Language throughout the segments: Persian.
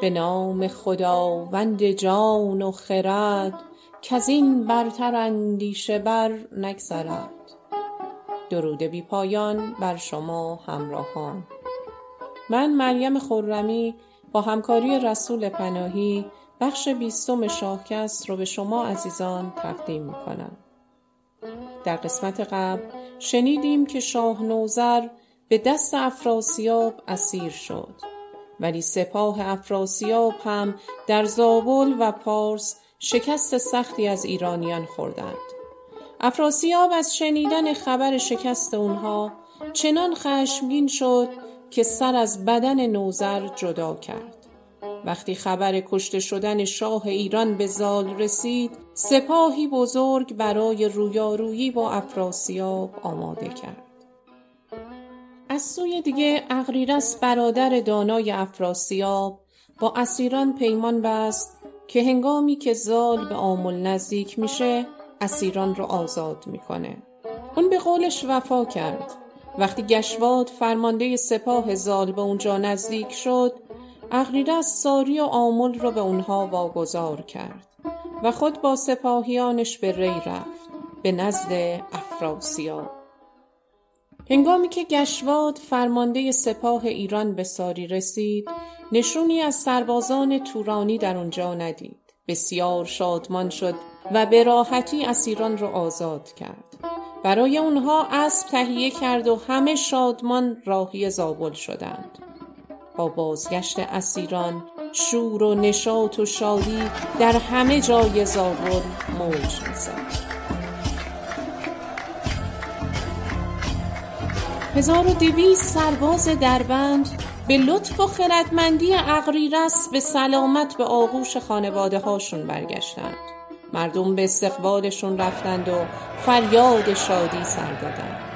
به نام خداوند جان و خرد کز این برتر اندیشه بر نگذرد. درود بی پایان بر شما همراهان. من مریم خرمی با همکاری رسول پناهی بخش بیستم شاهکست رو به شما عزیزان تقدیم می کنم در قسمت قبل شنیدیم که شاه نوذر به دست افراسیاب اسیر شد ولی سپاه افراسیاب هم در زابل و پارس شکست سختی از ایرانیان خوردند. افراسیاب از شنیدن خبر شکست اونها چنان خشمگین شد که سر از بدن نوذر جدا کرد. وقتی خبر کشته شدن شاه ایران به زال رسید سپاهی بزرگ برای رویارویی با افراسیاب آماده کرد. از سوی دیگه اغریرث برادر دانای افراسیاب با اسیران پیمان بست که هنگامی که زال به آمل نزدیک میشه اسیران رو آزاد می‌کنه. اون به قولش وفا کرد. وقتی گشواد فرمانده سپاه زال به اونجا نزدیک شد اغریرث ساری و آمل را به اونها واگذار کرد و خود با سپاهیانش به ری رفت به نزد افراسیاب. هنگامی که گشواد فرمانده سپاه ایران به ساری رسید نشونی از سربازان تورانی در آنجا ندید. بسیار شادمان شد و به راحتی اسیران را آزاد کرد. برای اونها اسب تهیه کرد و همه شادمان راهی زابل شدند. با بازگشت اسیران شور و نشاط و شادی در همه جای زابل موج می‌زد. هزار و دویست سرباز دربند به لطف و خردمندی اغریرث به سلامت به آغوش خانواده هاشون برگشتند. مردم به استقبالشون رفتند و فریاد شادی سر دادند.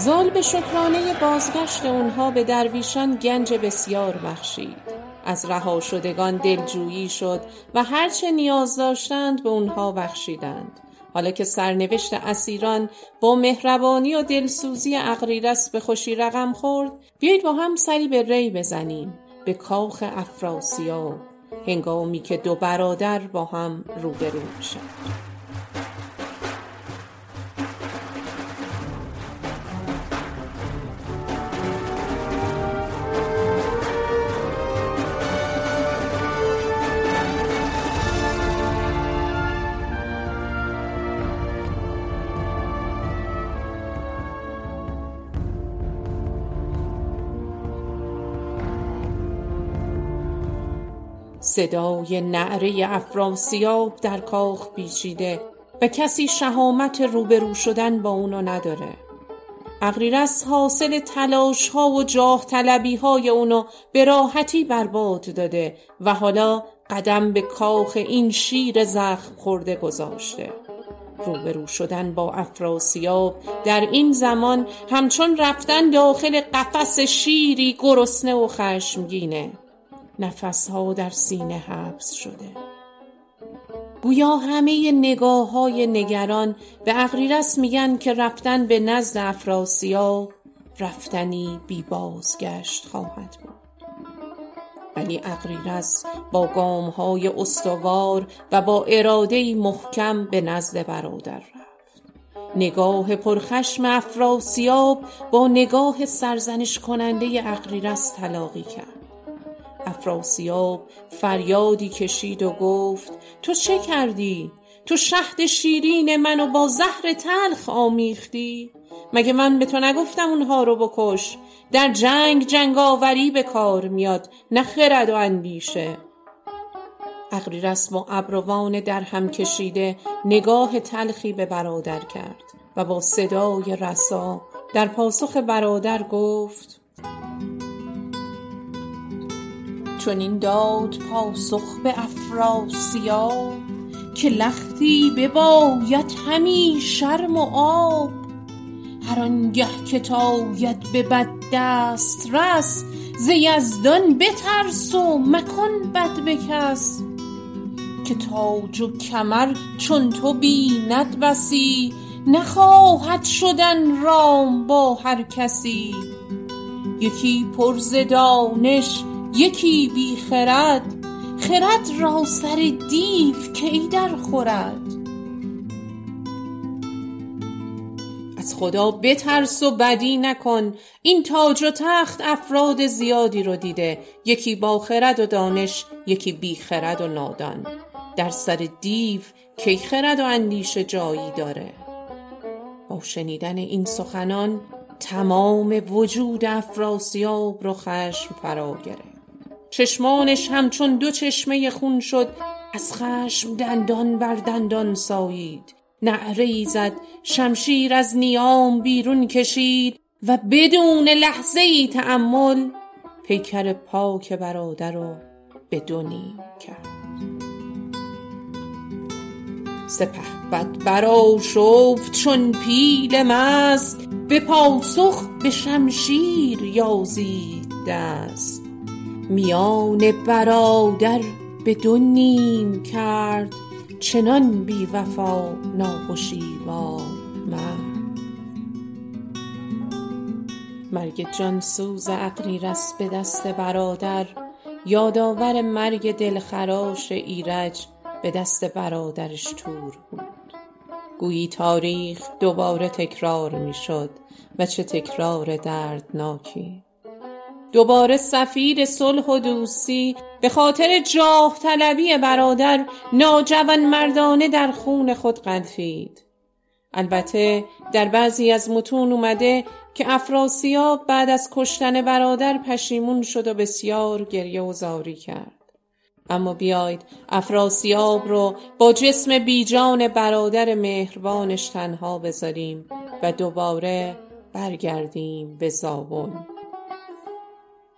زال به شکرانه بازگشت اونها به درویشان گنج بسیار بخشید. از رها شدگان دلجویی شد و هرچه نیاز داشتند به اونها بخشیدند. حالا که سرنوشت اسیران با مهربانی و دلسوزی اغریرث به خوشی رقم خورد بیایید با هم سری به ری بزنیم به کاخ افراسیاب. هنگامی که دو برادر با هم روبرو میشند صدای نعره افراسیاب در کاخ پیچیده و کسی شهامت روبرو شدن با اونو نداره. اغریرث حاصل تلاش ها و جاه طلبی های اونو به راحتی برباد داده و حالا قدم به کاخ این شیر زخم خورده گذاشته. روبرو شدن با افراسیاب در این زمان همچون رفتن داخل قفس شیری گرسنه و خشمگینه. نفسها در سینه حبس شده. گویا همه نگاه های نگران به اغریرث میگن که رفتن به نزد افراسیاب رفتنی بی بازگشت خواهد بود. ولی اغریرث با گام های استوار و با اراده محکم به نزد برادر رفت. نگاه پرخشم افراسیاب با نگاه سرزنش کننده اغریرث تلاقی کرد. افراسیاب فریادی کشید و گفت تو چه کردی؟ تو شهد شیرین منو با زهر تلخ آمیختی؟ مگه من به تو نگفتم اونها رو بکش؟ در جنگ جنگاوری به کار میاد نه خرد و اندیشه. اغریرث با ابروان در هم کشیده نگاه تلخی به برادر کرد و با صدای رسا در پاسخ برادر گفت چنین داد پاسخ به افراسیاب که لختی بباید همی شرم و آب. هر آنگه که تاید به بد دسترس ز یزدان بترس و مکن بد به کس. که تاج و کمر چون تو بیند بسی نخواهد شدن رام با هر کسی. یکی پر ز دانش یکی بی خرد خرد را سر دیو کی در خورد؟ از خدا بترس و بدی نکن این تاج و تخت افراد زیادی رو دیده یکی با خرد و دانش یکی بی خرد و نادان. در سر دیو کی خرد و اندیشه جایی داره؟ با شنیدن این سخنان تمام وجود افراسیاب رو خشم فرا گرفت. چشمانش همچون دو چشمه خون شد از خشم دندان بر دندان سایید. نعره ای زد شمشیر از نیام بیرون کشید و بدون لحظه ای تأمل پیکر پاک برادر رو به دو نیم کرد. سپهبد برآشفت چون پیل مست به پاسخ به شمشیر یازید دست. میان برادر به دو نیم کرد چنان بی وفا ناهشیوار مرد. مرگ جانسوز اغریرث به دست برادر یادآور مرگ دلخراش ایرج به دست برادرش تور بود. گویی تاریخ دوباره تکرار می شد و چه تکرار دردناکی. دوباره سفیر صلح و دوستی به خاطر جاه طلبی برادر ناجوانمردانه در خون خود غلتید البته در بعضی از متون اومده که افراسیاب بعد از کشتن برادر پشیمون شد و بسیار گریه و زاری کرد. اما بیاید افراسیاب رو با جسم بیجان برادر مهربانش تنها بذاریم و دوباره برگردیم به زابل.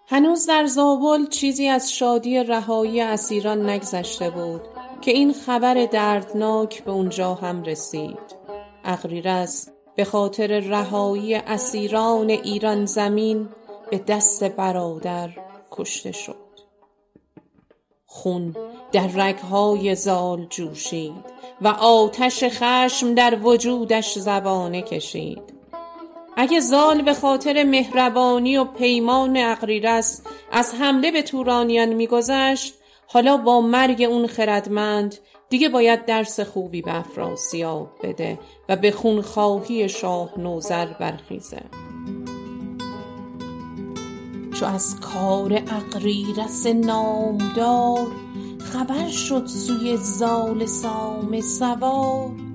هنوز در زابل چیزی از شادی رهایی اسیران نگذشته بود که این خبر دردناک به اونجا هم رسید. اغریرث به خاطر رهایی اسیران ایران زمین به دست برادر کشته شد. خون در رگهای زال جوشید و آتش خشم در وجودش زبانه کشید. اگه زال به خاطر مهربانی و پیمان اغریرث از حمله به تورانیان میگذشت حالا با مرگ اون خردمند دیگه باید درس خوبی به افراسیاب بده و به خونخواهی شاه نوذر برخیزه. چو از کار اغریرث نامدار خبر شد سوی زال سام سوار.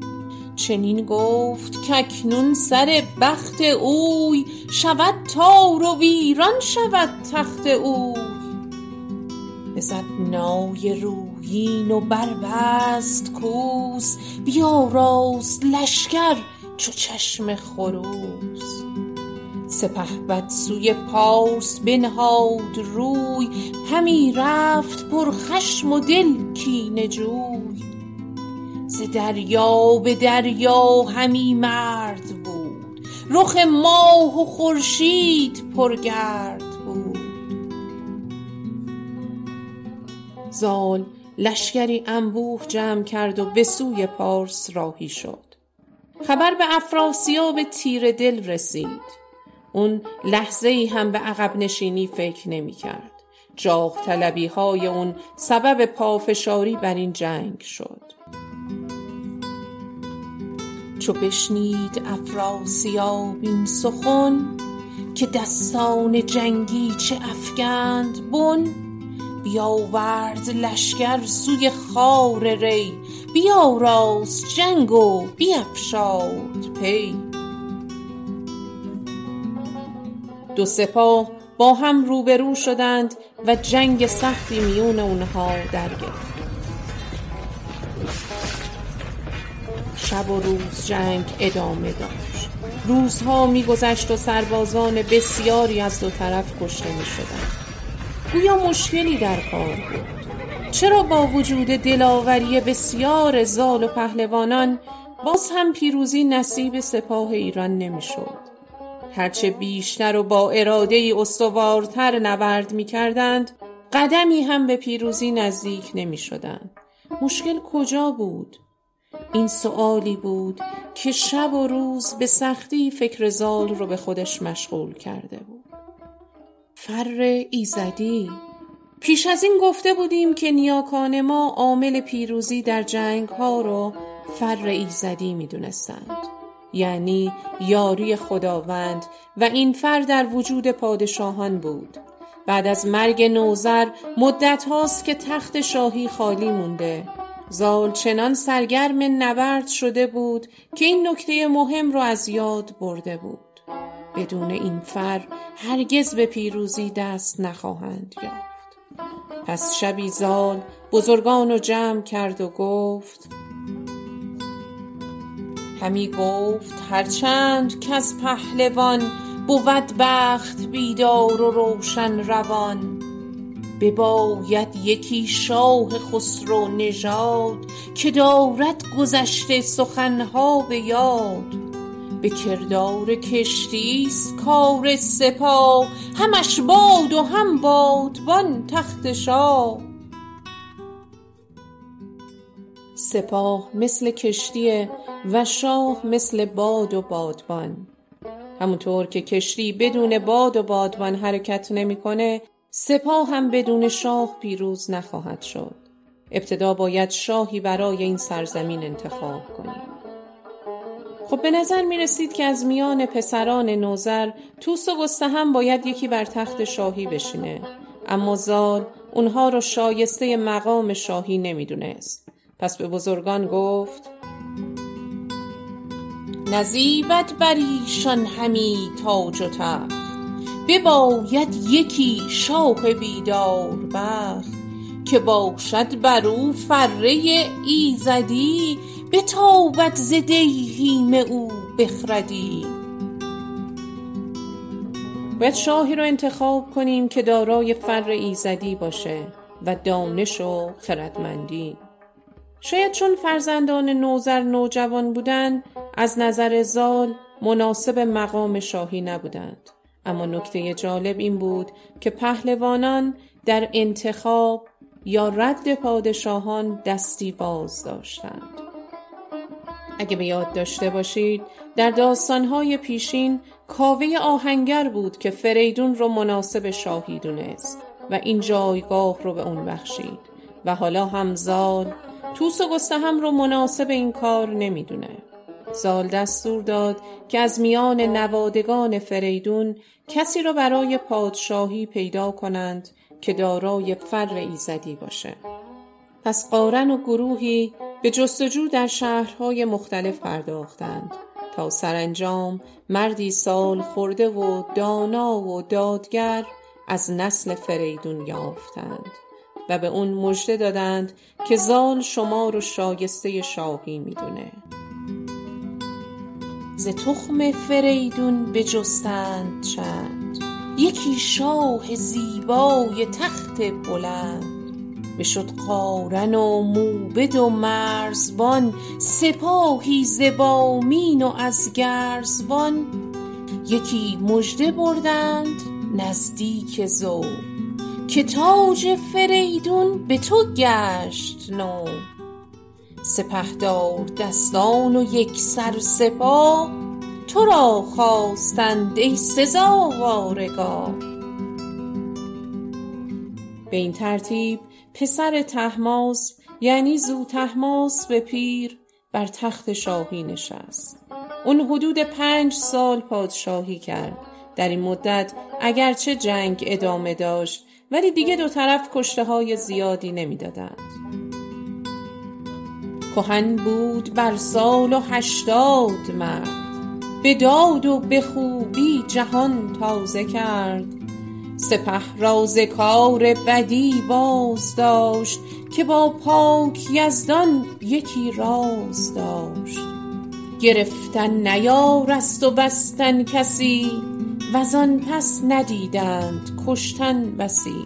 چنین گفت کاکنون سر بخت اوی شود تار و ویران شود تخت اوی. بزد نای رویین و بربست کوس بیاراست لشکر چو چشم خروس. سپهبد سوی پارس بنهاد روی همی رفت پر خشم و دل کینه جوی. ز دریا به دریا همی مرد بود. رخ ماه و خورشید پرگرد بود. زال لشکری انبوه جمع کرد و به سوی پارس راهی شد. خبر به افراسیاب تیره دل رسید. اون لحظه ای هم به عقب نشینی فکر نمی کرد. جاه طلبی های اون سبب پافشاری بر این جنگ شد. چو بشنید افراسیاب این سخن که دستان جنگی چه افگند بن؟ بیاورد لشکر سوی خوار ری بیاراست جنگ و بیفشارد پی. دو سپاه با هم روبرو شدند و جنگ سختی میون اونها در شب و روز جنگ ادامه داشت. روزها میگذشت و سربازان بسیاری از دو طرف کشته می‌شدند. گویا مشکلی در کار بود. چرا با وجود دلاوری بسیار زال و پهلوانان باز هم پیروزی نصیب سپاه ایران نمی‌شد؟ هرچه بیشتر و با اراده استوارتر نبرد می کردند قدمی هم به پیروزی نزدیک نمی شدند. مشکل کجا بود؟ این سؤالی بود که شب و روز به سختی فکر زال رو به خودش مشغول کرده بود فر ایزدی پیش از این گفته بودیم که نیاکان ما عامل پیروزی در جنگ ها رو فر ایزدی می دونستند. یعنی یاری خداوند و این فر در وجود پادشاهان بود بعد از مرگ نوزر مدت هاست که تخت شاهی خالی مونده زال چنان سرگرم نبرد شده بود که این نکته مهم را از یاد برده بود. بدون این فر هرگز به پیروزی دست نخواهند یافت. پس شبی زال بزرگان و جمع کرد و گفت همی گفت هرچند از پهلوان بود بخت بیدار و روشن روان بباید یکی شاه خسرو نژاد که دارد گذشته سخنها به یاد. به کردار کشتیست کار سپاه همش باد و هم بادبان تخت شاه. سپاه مثل کشتیه و شاه مثل باد و بادبان. همونطور که کشتی بدون باد و بادبان حرکت نمی‌کنه سپاه هم بدون شاه پیروز نخواهد شد. ابتدا باید شاهی برای این سرزمین انتخاب کنیم. خب به نظر می رسید که از میان پسران نوزر توس و هم باید یکی بر تخت شاهی بشینه. اما زال اونها رو شایسته مقام شاهی نمی‌دونست. پس به بزرگان گفت نزیبت بر ایشان همی تاج و تخت. بباید یکی شاه بیدار بخت که باشد بر او فره ایزدی بتابد ز دیهیم او بخردی. باید شاهی رو انتخاب کنیم که دارای فر ایزدی باشه و دانش و خردمندی. شاید چون فرزندان نوزر نوجوان بودند از نظر زال مناسب مقام شاهی نبودند. اما نکته جالب این بود که پهلوانان در انتخاب یا رد پادشاهان دستی باز داشتند. اگه به یاد داشته باشید در داستانهای پیشین کاوه آهنگر بود که فریدون رو مناسب شاهی دونست و این جایگاه رو به اون بخشید و حالا هم زال توس و هم رو مناسب این کار نمی‌دونه. زال دستور داد که از میان نوادگان فریدون کسی را برای پادشاهی پیدا کنند که دارای فر ایزدی باشه. پس قارن و گروهی به جستجو در شهرهای مختلف پرداختند تا سرانجام مردی سال خورده و دانا و دادگر از نسل فریدون یافتند و به اون مژده دادند که زال شما رو شایسته شاهی می‌دونه. ز تخم فریدون بجستند چند. یکی شاه زیبای تخت بلند. بشد قارن و موبد و مرزبان. سپاهی ز و از گرزبان. یکی مژده بردند نزدیک زو که تاج فریدون به تو گشت نو سپهدار دستان و یکسر سپاه تو را خواستند ای سزاوارگاه به این ترتیب پسر طهماسب یعنی زوطهماسب پیر بر تخت شاهی نشست. اون حدود پنج سال پادشاهی کرد. در این مدت اگرچه جنگ ادامه داشت ولی دیگه دو طرف کشته های زیادی نمی‌دادند. کهن بود بر سال و هشتاد مرد. به داد و به خوبی جهان تازه کرد. سپه را کار بدی باز داشت که با پاک یزدان یکی راز داشت. گرفتن نیارست و بستن کسی وزان پس ندیدند کشتن بسی.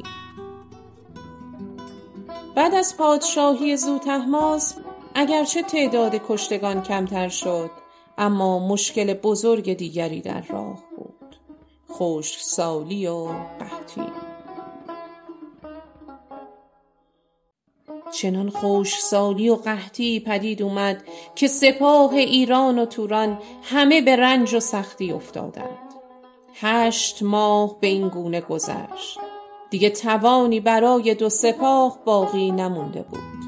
بعد از پادشاهی زوطهماسب اگرچه تعداد کشتگان کمتر شد اما مشکل بزرگ دیگری در راه بود. خشکسالی و قحطی. چنان خشکسالی و قحطی پدید اومد که سپاه ایران و توران همه به رنج و سختی افتادند. هشت ماه به این گونه گذشت. دیگه توانی برای دو سپاه باقی نمونده بود.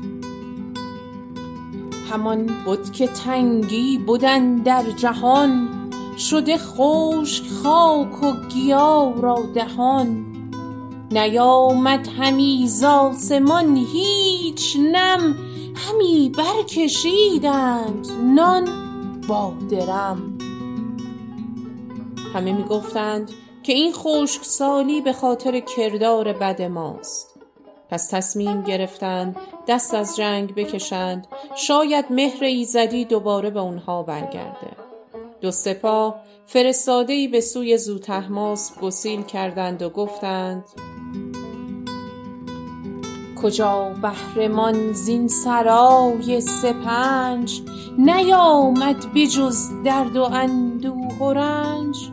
همان بود که تنگی بودن در جهان شده خشک خاک و گیا را دهان. نیامد همی ز آسمان هیچ نم همی برکشیدند نان با درم. همه می گفتند که این خشکسالی به خاطر کردار بد ماست. پس تصمیم گرفتند دست از جنگ بکشند. شاید مهر ایزدی دوباره به اونها برگرده. دو سپاه فرستادهای به سوی زوتهماس گسیل کردند و گفتند کجا بهرمان زین سرای سپنج نیامد به جز درد و اندوه و رنج؟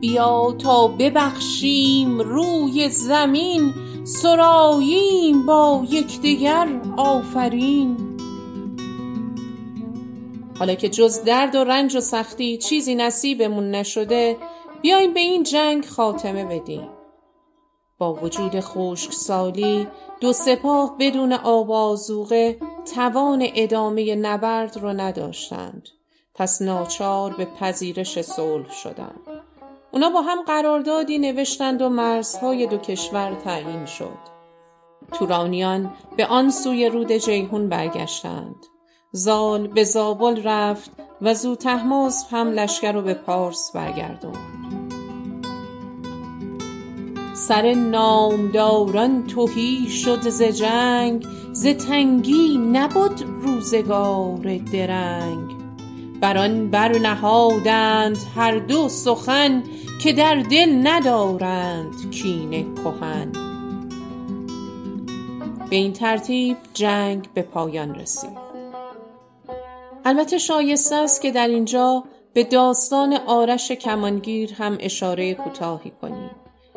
بیا تا ببخشیم روی زمین سراییم با یکدیگر آفرین. حالا که جز درد و رنج و سختی چیزی نصیبمون نشده بیایم به این جنگ خاتمه بدیم. با وجود خشکسالی دو سپاه بدون آب آذوقه توان ادامه نبرد رو نداشتند. پس ناچار به پذیرش صلح شدند. اونا با هم قراردادی نوشتند و مرزهای دو کشور تعیین شد. تورانیان به آن سوی رود جیهون برگشتند. زال به زابل رفت و زوتهماسب هم لشکر رو به پارس برگرداند. سر نامداران تهی شد ز جنگ ز تنگی نبد روزگار درنگ. بر آن بر نهادند هر دو سخن که در دل ندارند کین کهن. به این ترتیب جنگ به پایان رسید البته شایسته است که در اینجا به داستان آرش کمانگیر هم اشاره کوتاهی کنیم.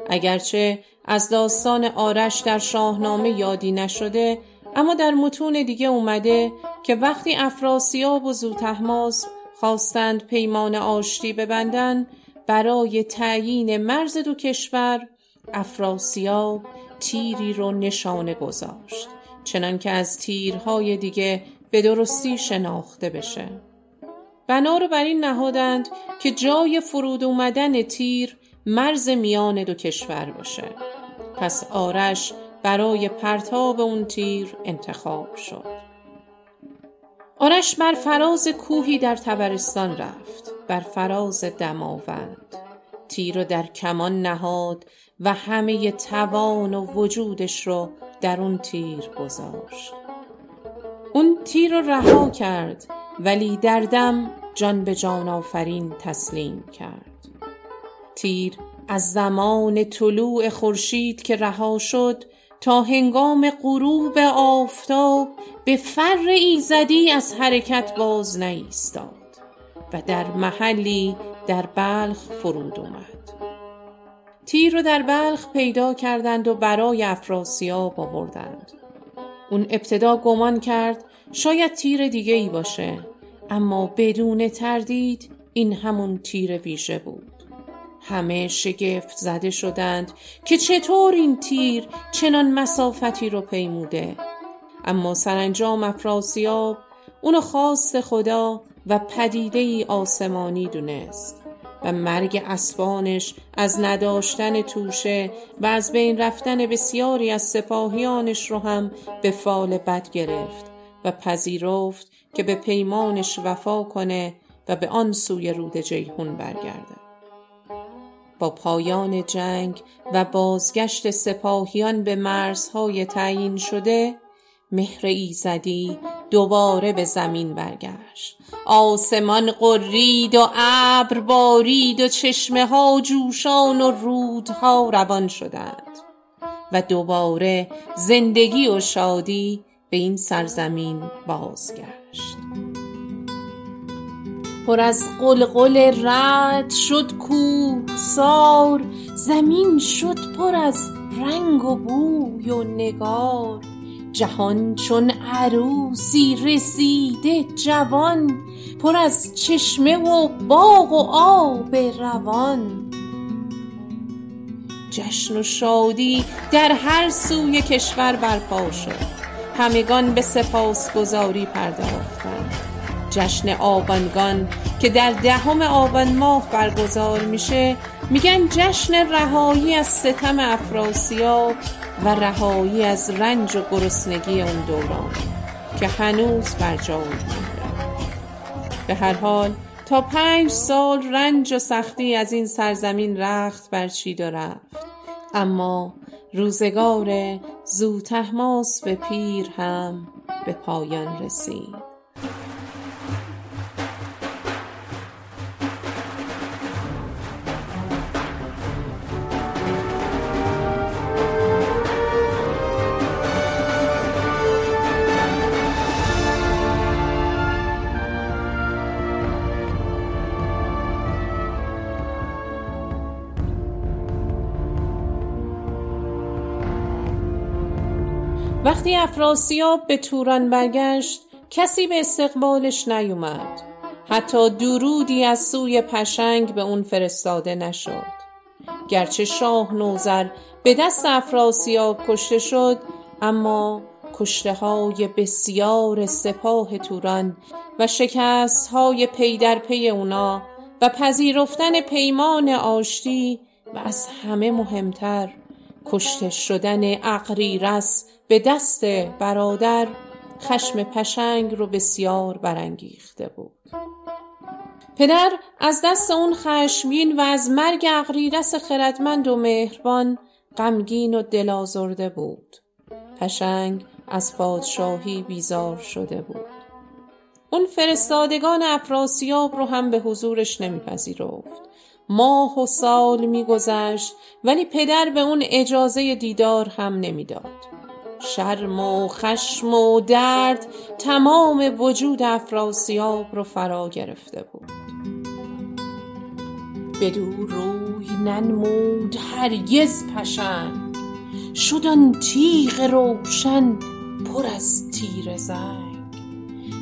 اگرچه از داستان آرش در شاهنامه یادی نشده اما در متون دیگه اومده که وقتی افراسیاب و زوتهماس خواستند پیمان آشتی ببندن برای تعیین مرز دو کشور افراسیاب تیری رو نشانه گذاشت چنان که از تیرهای دیگه به درستی شناخته بشه. بنا رو بر این نهادند که جای فرود اومدن تیر مرز میان دو کشور باشه. پس آرش برای پرتاب اون تیر انتخاب شد. آرش بر فراز کوهی در تبرستان رفت بر فراز دماوند. تیر رو در کمان نهاد و همه توان و وجودش رو در اون تیر گذاشت. اون تیر رو رها کرد ولی در دم جان به جان آفرین تسلیم کرد. تیر از زمان طلوع خورشید که رها شد تا هنگام غروب آفتاب به فر ایزدی از حرکت باز نایستاد و در محلی در بلخ فرود اومد تیر رو در بلخ پیدا کردند و برای افراسیاب آوردند. اون ابتدا گمان کرد شاید تیر دیگه ای باشه اما بدون تردید این همون تیر ویژه بود. همه شگفت زده شدند که چطور این تیر چنان مسافتی رو پیموده. اما سرانجام افراسیاب اونو خواست خدا و پدیده ای آسمانی دونست و مرگ اسبانش از نداشتن توشه و از بین رفتن بسیاری از سپاهیانش رو هم به فال بد گرفت و پذیرفت که به پیمانش وفا کنه و به آن سوی رود جیهون برگرده با پایان جنگ و بازگشت سپاهیان به مرزهای تعیین شده مهر ایزدی دوباره به زمین برگشت. آسمان غرید و ابر بارید و چشمه ها جوشان و رودها روان شدند و دوباره زندگی و شادی به این سرزمین بازگشت. پر از قلقل رعد شد کوهسار زمین شد پر از رنگ و بوی و نگار. جهان چون عروسی رسیده جوان پر از چشمه و باغ و آب روان. جشن و شادی در هر سوی کشور برپا شد. همگان به سپاسگزاری پرداختند. جشن آبانگان که در دهم آبان ماه برگزار میشه میگن جشن رهایی از ستم افراسیاب و رهایی از رنج و گرسنگی اون دوران که هنوز بر مونده به هر حال تا پنج سال رنج و سختی از این سرزمین رخت برچید و رفت. اما روزگار زوتحماس به پیر هم به پایان رسید. وقتی افراسیاب به توران برگشت کسی به استقبالش نیومد. حتی درودی از سوی پشنگ به اون فرستاده نشد. گرچه شاه نوزر به دست افراسیاب کشته شد اما کشته های بسیار سپاه توران و شکست های پی در پی اونا و پذیرفتن پیمان آشتی و از همه مهمتر کشته شدن اقریرس به دست برادر خشم پشنگ رو بسیار برانگیخته بود. پدر از دست اون خشمگین و از مرگ اغریرس خردمند و مهربان غمگین و دل بود. پشنگ از پادشاهی بیزار شده بود. اون فرستادگان افراسیاب رو هم به حضورش نمیپذیرفت. ماه و سال میگذشت ولی پدر به اون اجازه دیدار هم نمی‌داد. شرم و خشم و درد تمام وجود افراسیاب رو فرا گرفته بود. بدو روی ننمود هرگز پشنگ شد آن تیغ روشن پر از تیر زنگ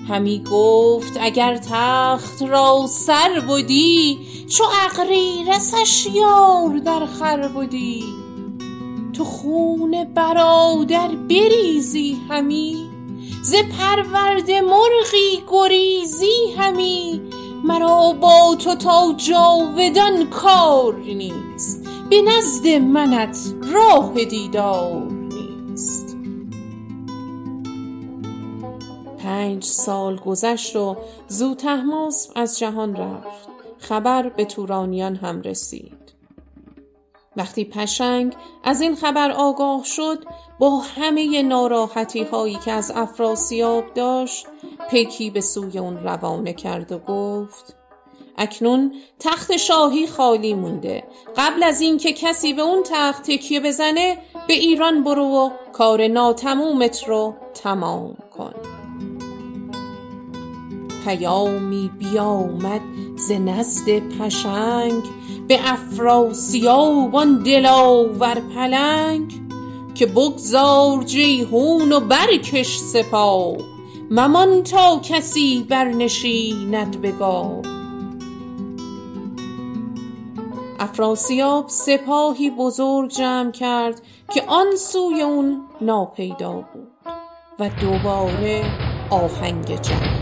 همی گفت اگر تخت را سر بودی چو اغریرثش یار در خر بودی تو خون برادر بریزی همی ز پرورده مرغی گریزی همی. مرا با تو تا جاودان کار نیست به نزد منت راه دیدار. پنج سال گذشت و زوتحماس از جهان رفت. خبر به تورانیان هم رسید. وقتی پشنگ از این خبر آگاه شد با همه ناراحتی هایی که از افراسیاب داشت پیکی به سوی اون روانه کرد و گفت اکنون تخت شاهی خالی مونده. قبل از اینکه کسی به اون تخت تکیه بزنه به ایران برو و کار ناتمومت رو تمام کن. پیامی بیامد ز نزد پشنگ به افراسیاب آن دلاور پلنگ. که بگذار جیحون و برکش سپاه ممان تا کسی برنشیند به گاه. افراسیاب سپاهی بزرگ جمع کرد که آن سوی اون ناپیدا بود و دوباره آهنگ جنگ.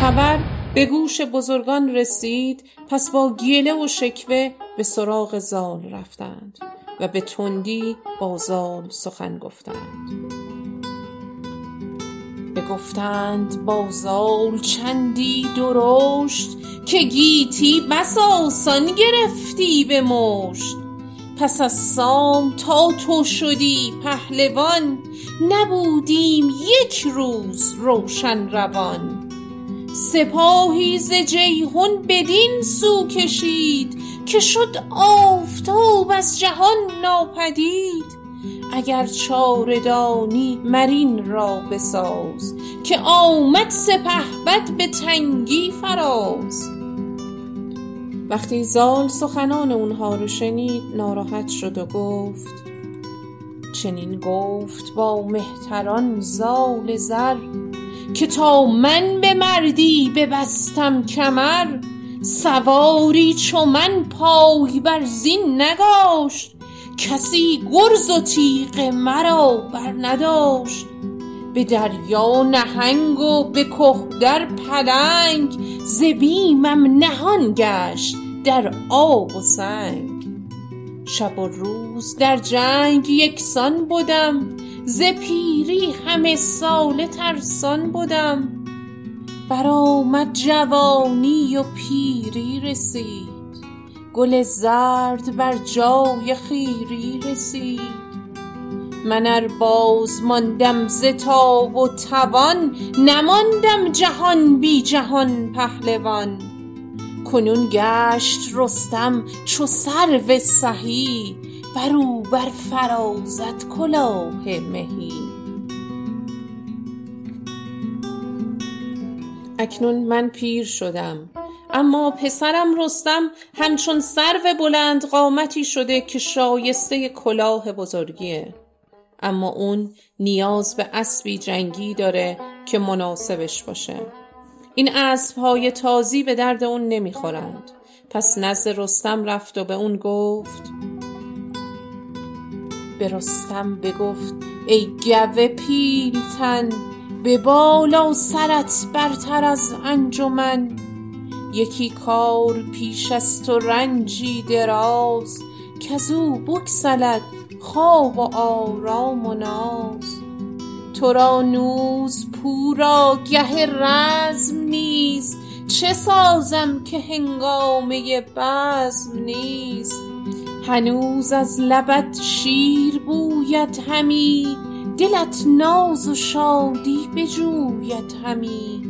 خبر به گوش بزرگان رسید پس با گیله و شکوه به سراغ زال رفتند و به تندی با زال سخن گفتند. بگفتند با زال چندی درشت که گیتی بس آسان گرفتی به مشت. پس از سام تا تو شدی پهلوان نبودیم یک روز روشن روان. سپاهی ز جیحون بدین سو کشید که شد آفتاب از جهان ناپدید. اگر چاره دانی مرین را بساز که آمد سپهبد به تنگی فراز. وقتی زال سخنان اونها رو شنید ناراحت شد و گفت چنین گفت با مهتران زال زر که تا من به مردی ببستم کمر سواری چو من پای بر زین نگاشت. کسی گرز و تیغ مرا بر نداشت. به دریا نهنگ و به که در پلنگ ز نهان گشت در آب و سنگ. شب و روز در جنگ یکسان بدم ز پیری همه ساله ترسان بدم برآمد جوانی و پیری رسید گل زرد بر جای خیری رسید. من ار باز ماندم ز تاب و توان نماندم جهان بی جهان پهلوان. کنون گشت رستم چو سرو سهی بر او برفرازد کلاه مهی. اکنون من پیر شدم اما پسرم رستم همچون سرو بلندقامتی شده که شایسته کلاه بزرگیه. اما اون نیاز به اسبی جنگی داره که مناسبش باشه. این اسبهای تازی به درد اون نمی‌خورند. پس نزد رستم رفت و به اون گفت به رستم بگفت ای گو پیلتن به بالا سرت برتر از انجمن. یکی کار پیش است و رنجی دراز کز او بگسلد خواب و آرام و ناز. تو را نوز پورا گه رزم نیست. چه سازم که هنگامه بزم نیست؟ هنوز از لبت شیر بوید همی. دلت ناز و شادی بجوید همی.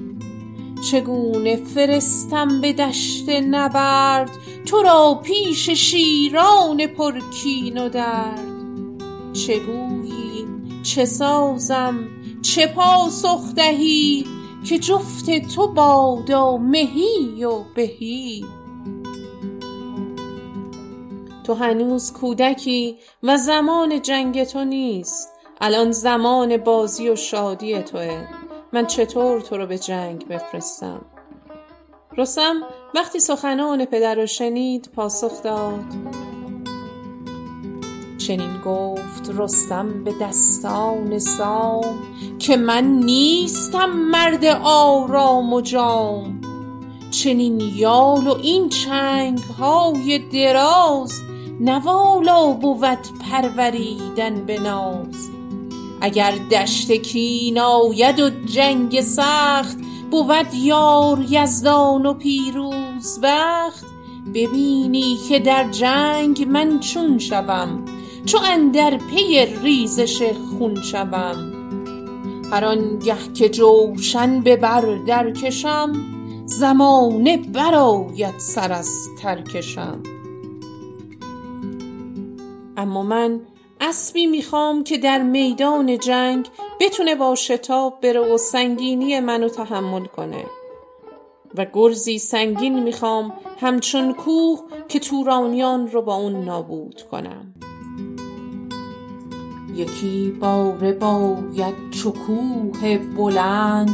چگونه فرستم به دشت نبرد؟ تو را پیش شیران پر کین و درد. چه گویی چه سازم؟ چه پاسخ دهی که جفت تو بادا مهی و بهی؟ تو هنوز کودکی و زمان جنگ تو نیست. الان زمان بازی و شادی توه. من چطور تو رو به جنگ بفرستم؟ رستم وقتی سخنان پدر رو شنید پاسخ داد. چنین گفت رستم به دستان سام که من نیستم مرد آرام و جام. چنین یال و این چنگ های دراز نه والا بود پروریدن به ناز. اگر دشت کین آید و جنگ سخت بود یار یزدان و پیروز بخت. ببینی که در جنگ من چون شوم چو اندر پی ریزش خون شوم. هر آنگه که جوشن به بر درکشم زمانه برآید سر از ترکشم اما من اسبی می‌خوام که در میدان جنگ بتونه با شتاب بره و سنگینی منو تحمل کنه. و گرزی سنگین می‌خوام همچون کوه که تورانیان رو با اون نابود کنم. یکی باره باید چو کوه بلند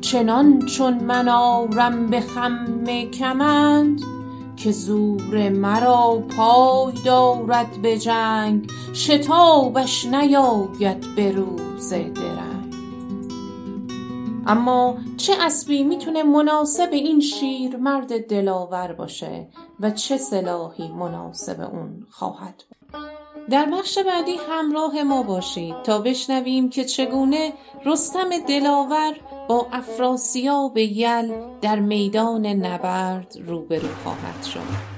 چنان چون من آرم به خم کمند که زور مرا پای دارد به جنگ شتابش نیاید به روز درنگ. اما چه اسبی می‌تونه مناسب این شیرمرد دلاور باشه و چه سلاحی مناسب اون خواهد بود؟ در بخش بعدی همراه ما باشید تا بشنویم که چگونه رستم دلاور با افراسیاب یل در میدان نبرد روبرو خواهد شد.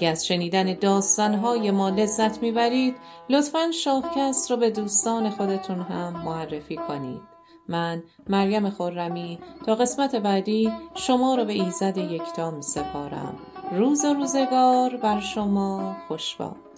اگر از شنیدن داستانهای ما لذت می‌برید لطفا شاهکست رو به دوستان خودتون هم معرفی کنید. من مریم خرمی تا قسمت بعدی شما رو به ایزد یکتا می سپارم روز و روزگار بر شما خوش باد.